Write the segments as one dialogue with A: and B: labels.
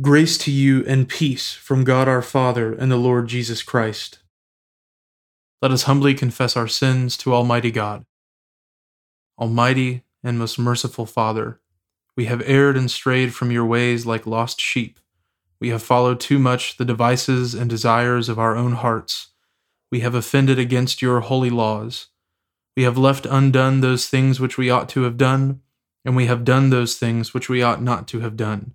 A: Grace to you and peace from God our Father and the Lord Jesus Christ. Let us humbly confess our sins to Almighty God. Almighty and most merciful Father, we have erred and strayed from your ways like lost sheep. We have followed too much the devices and desires of our own hearts. We have offended against your holy laws. We have left undone those things which we ought to have done, and we have done those things which we ought not to have done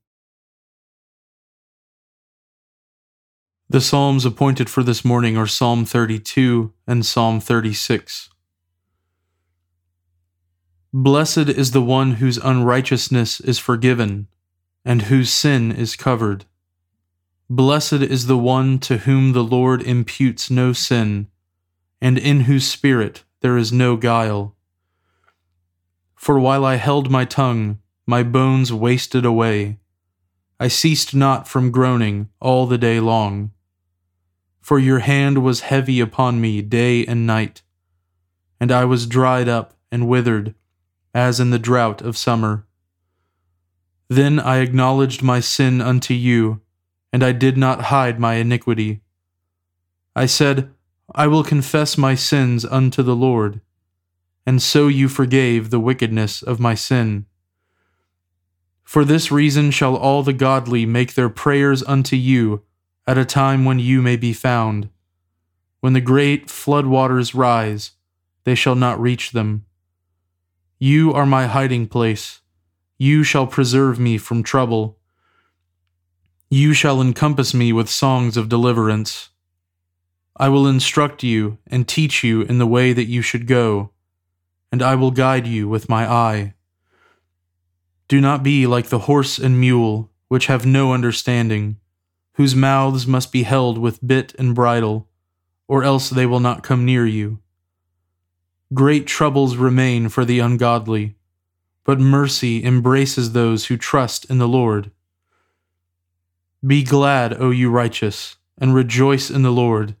A: The Psalms appointed for this morning are Psalm 32 and Psalm 36. Blessed is the one whose unrighteousness is forgiven, and whose sin is covered. Blessed is the one to whom the Lord imputes no sin, and in whose spirit there is no guile. For while I held my tongue, my bones wasted away. I ceased not from groaning all the day long for your hand was heavy upon me day and night, and I was dried up and withered, as in the drought of summer. Then I acknowledged my sin unto you, and I did not hide my iniquity. I said, I will confess my sins unto the Lord, and so you forgave the wickedness of my sin. For this reason shall all the godly make their prayers unto you at a time when you may be found. When the great flood waters rise, they shall not reach them. You are my hiding place. You shall preserve me from trouble. You shall encompass me with songs of deliverance. I will instruct you and teach you in the way that you should go, and I will guide you with my eye. Do not be like the horse and mule, which have no understanding whose mouths must be held with bit and bridle, or else they will not come near you. Great troubles remain for the ungodly, but mercy embraces those who trust in the Lord. Be glad, O you righteous, and rejoice in the Lord,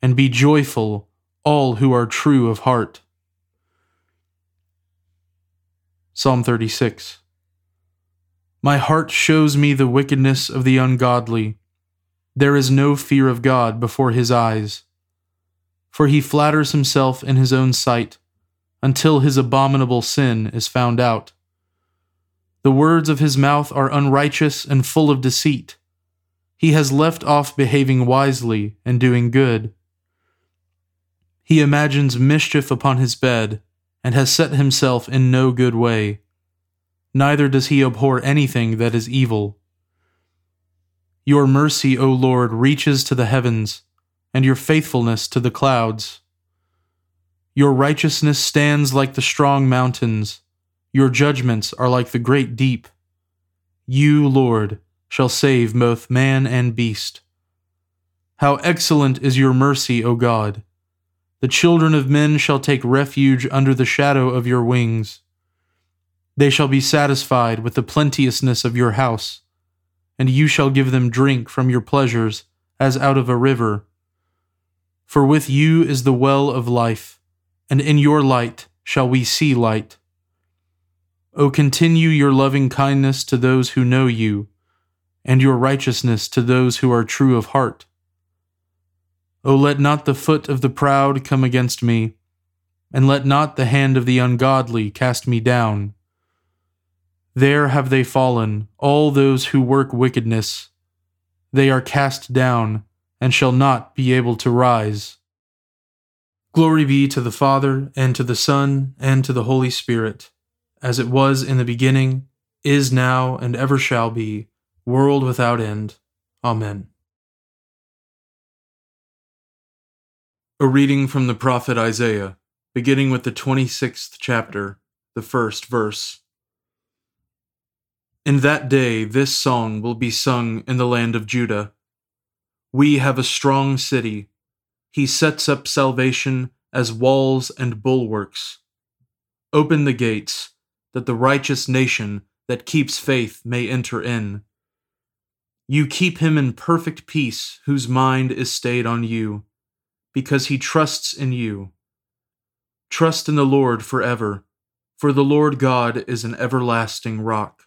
A: and be joyful, all who are true of heart. Psalm 36 My heart shows me the wickedness of the ungodly there is no fear of God before his eyes. For he flatters himself in his own sight. until his abominable sin is found out. The words of his mouth are unrighteous and full of deceit. He has left off behaving wisely and doing good. He imagines mischief upon his bed, and has set himself in no good way. Neither does he abhor anything that is evil. Your mercy, O Lord, reaches to the heavens, and your faithfulness to the clouds. Your righteousness stands like the strong mountains, your judgments are like the great deep. You, Lord, shall save both man and beast. How excellent is your mercy, O God! The children of men shall take refuge under the shadow of your wings. They shall be satisfied with the plenteousness of your house, and you shall give them drink from your pleasures as out of a river. For with you is the well of life and in your light shall we see light. O continue your loving kindness to those who know you, and your righteousness to those who are true of heart. O let not the foot of the proud come against me, and let not the hand of the ungodly cast me down. There have they fallen, all those who work wickedness. They are cast down, and shall not be able to rise. Glory be to the Father, and to the Son, and to the Holy Spirit, as it was in the beginning, is now, and ever shall be, world without end. Amen. A reading from the prophet Isaiah, beginning with the 26th chapter, the first verse. In that day, this song will be sung in the land of Judah. We have a strong city he sets up salvation as walls and bulwarks. Open the gates, that the righteous nation that keeps faith may enter in. You keep him in perfect peace, whose mind is stayed on you, because he trusts in you. Trust in the Lord forever, for the Lord God is an everlasting rock.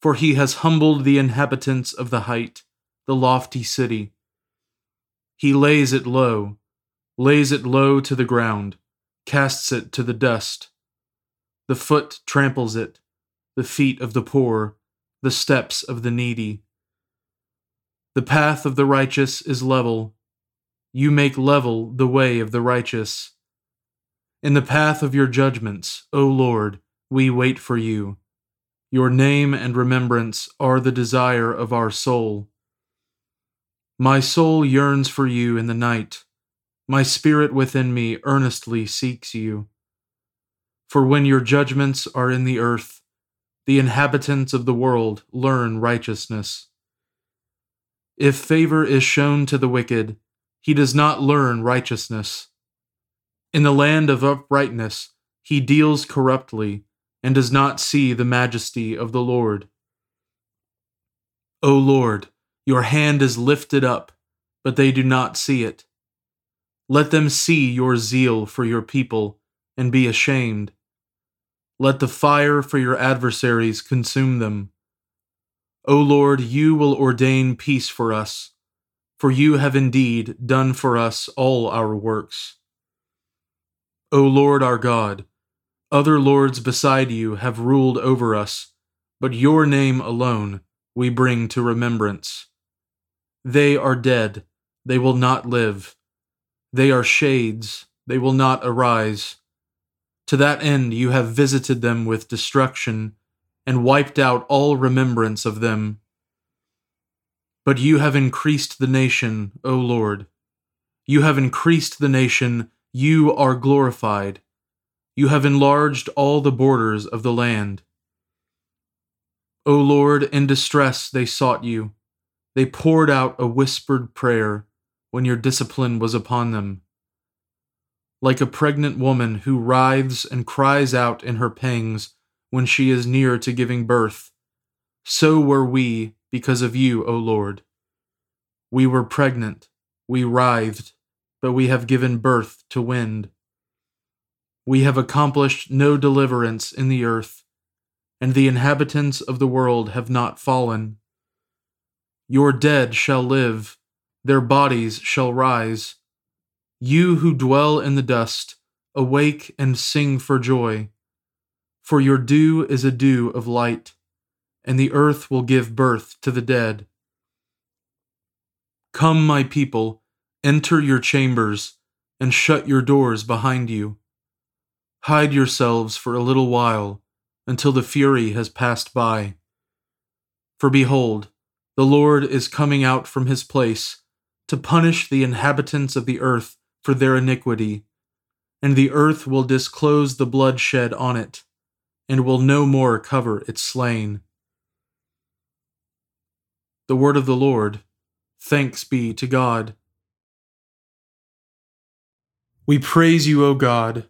A: For he has humbled the inhabitants of the height, the lofty city. He lays it low, lays it low to the ground, casts it to the dust. The foot tramples it, the feet of the poor, the steps of the needy. The path of the righteous is level. You make level the way of the righteous. In the path of your judgments, O Lord, we wait for you. Your name and remembrance are the desire of our soul. My soul yearns for you in the night. My spirit within me earnestly seeks you. For when your judgments are in the earth, the inhabitants of the world learn righteousness. If favor is shown to the wicked, he does not learn righteousness. In the land of uprightness, he deals corruptly and does not see the majesty of the Lord. O Lord, your hand is lifted up, but they do not see it. Let them see your zeal for your people and be ashamed. Let the fire for your adversaries consume them. O Lord, you will ordain peace for us, for you have indeed done for us all our works. O Lord our God, other lords beside you have ruled over us, but your name alone we bring to remembrance. They are dead, they will not live. They are shades, they will not arise. To that end you have visited them with destruction, and wiped out all remembrance of them. But you have increased the nation, O Lord. You have increased the nation, you are glorified. You have enlarged all the borders of the land. O Lord, in distress they sought you. They poured out a whispered prayer when your discipline was upon them. Like a pregnant woman who writhes and cries out in her pangs when she is near to giving birth, so were we because of you, O Lord. We were pregnant, we writhed, but we have given birth to wind. We have accomplished no deliverance in the earth, and the inhabitants of the world have not fallen. Your dead shall live, their bodies shall rise. You who dwell in the dust, awake and sing for joy. For your dew is a dew of light, and the earth will give birth to the dead. Come, my people, enter your chambers, and shut your doors behind you. Hide yourselves for a little while, until the fury has passed by. For behold, the Lord is coming out from his place to punish the inhabitants of the earth for their iniquity, and the earth will disclose the blood shed on it, and will no more cover its slain. The word of the Lord. Thanks be to God. We praise you, O God.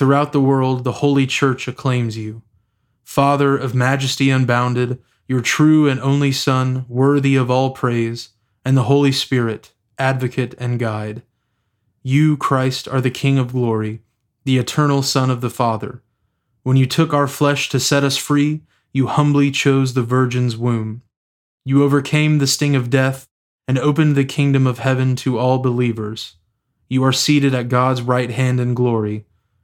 A: Throughout the world, the holy church acclaims you. Father of majesty unbounded, your true and only Son, worthy of all praise, and the Holy Spirit, advocate and guide. You, Christ, are the King of glory, the eternal Son of the Father. When you took our flesh to set us free, you humbly chose the Virgin's womb. You overcame the sting of death and opened the kingdom of heaven to all believers. You are seated at God's right hand in glory.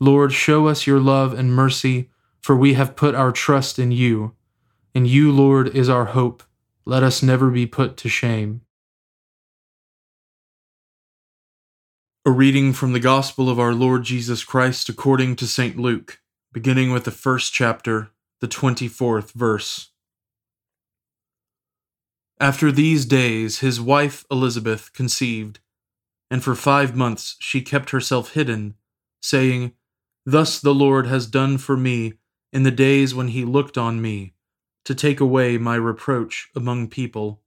A: Lord, show us your love and mercy, for we have put our trust in you. And you, Lord, is our hope. Let us never be put to shame. A reading from the Gospel of our Lord Jesus Christ according to St. Luke, beginning with the first chapter, the 24th verse. After these days, his wife Elizabeth conceived, and for five months she kept herself hidden, saying, Thus the Lord has done for me in the days when he looked on me to take away my reproach among people.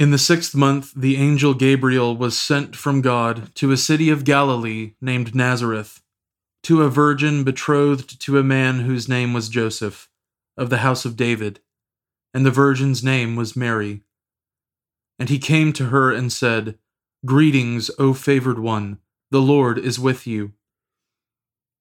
A: In the sixth month, the angel Gabriel was sent from God to a city of Galilee named Nazareth, to a virgin betrothed to a man whose name was Joseph, of the house of David, and the virgin's name was Mary. And he came to her and said, Greetings, O favored one, the Lord is with you.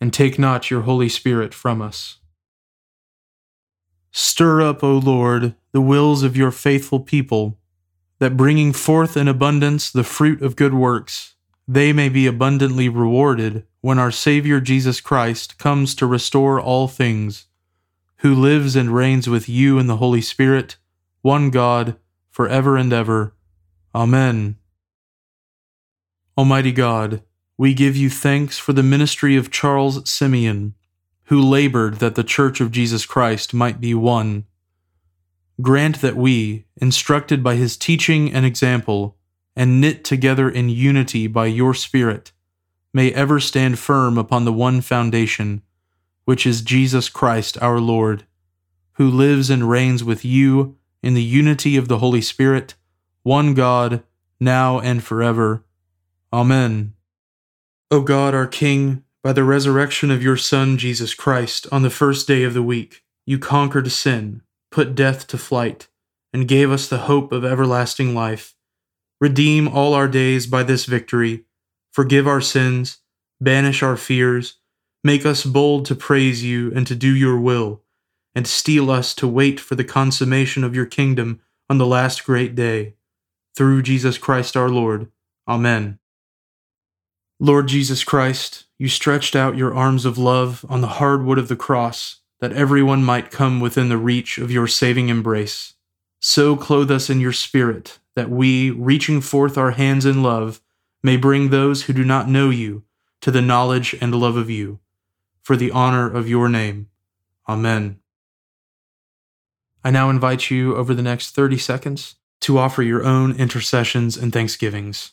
A: and take not your Holy Spirit from us. Stir up, O Lord, the wills of your faithful people, that bringing forth in abundance the fruit of good works, they may be abundantly rewarded when our Savior Jesus Christ comes to restore all things, who lives and reigns with you in the Holy Spirit, one God, for ever and ever. Amen. Almighty God, we give you thanks for the ministry of Charles Simeon, who labored that the Church of Jesus Christ might be one. Grant that we, instructed by his teaching and example, and knit together in unity by your Spirit, may ever stand firm upon the one foundation, which is Jesus Christ our Lord, who lives and reigns with you in the unity of the Holy Spirit one God, now and forever. Amen. O God, our King, by the resurrection of your Son, Jesus Christ, on the first day of the week, you conquered sin, put death to flight, and gave us the hope of everlasting life. Redeem all our days by this victory. Forgive our sins, banish our fears, make us bold to praise you and to do your will, and steel us to wait for the consummation of your kingdom on the last great day through Jesus Christ our Lord. Amen. Lord Jesus Christ, you stretched out your arms of love on the hard wood of the cross, that everyone might come within the reach of your saving embrace. So clothe us in your Spirit, that we, reaching forth our hands in love, may bring those who do not know you to the knowledge and love of you, for the honor of your name. Amen. I now invite you over the next 30 seconds to offer your own intercessions and thanksgivings.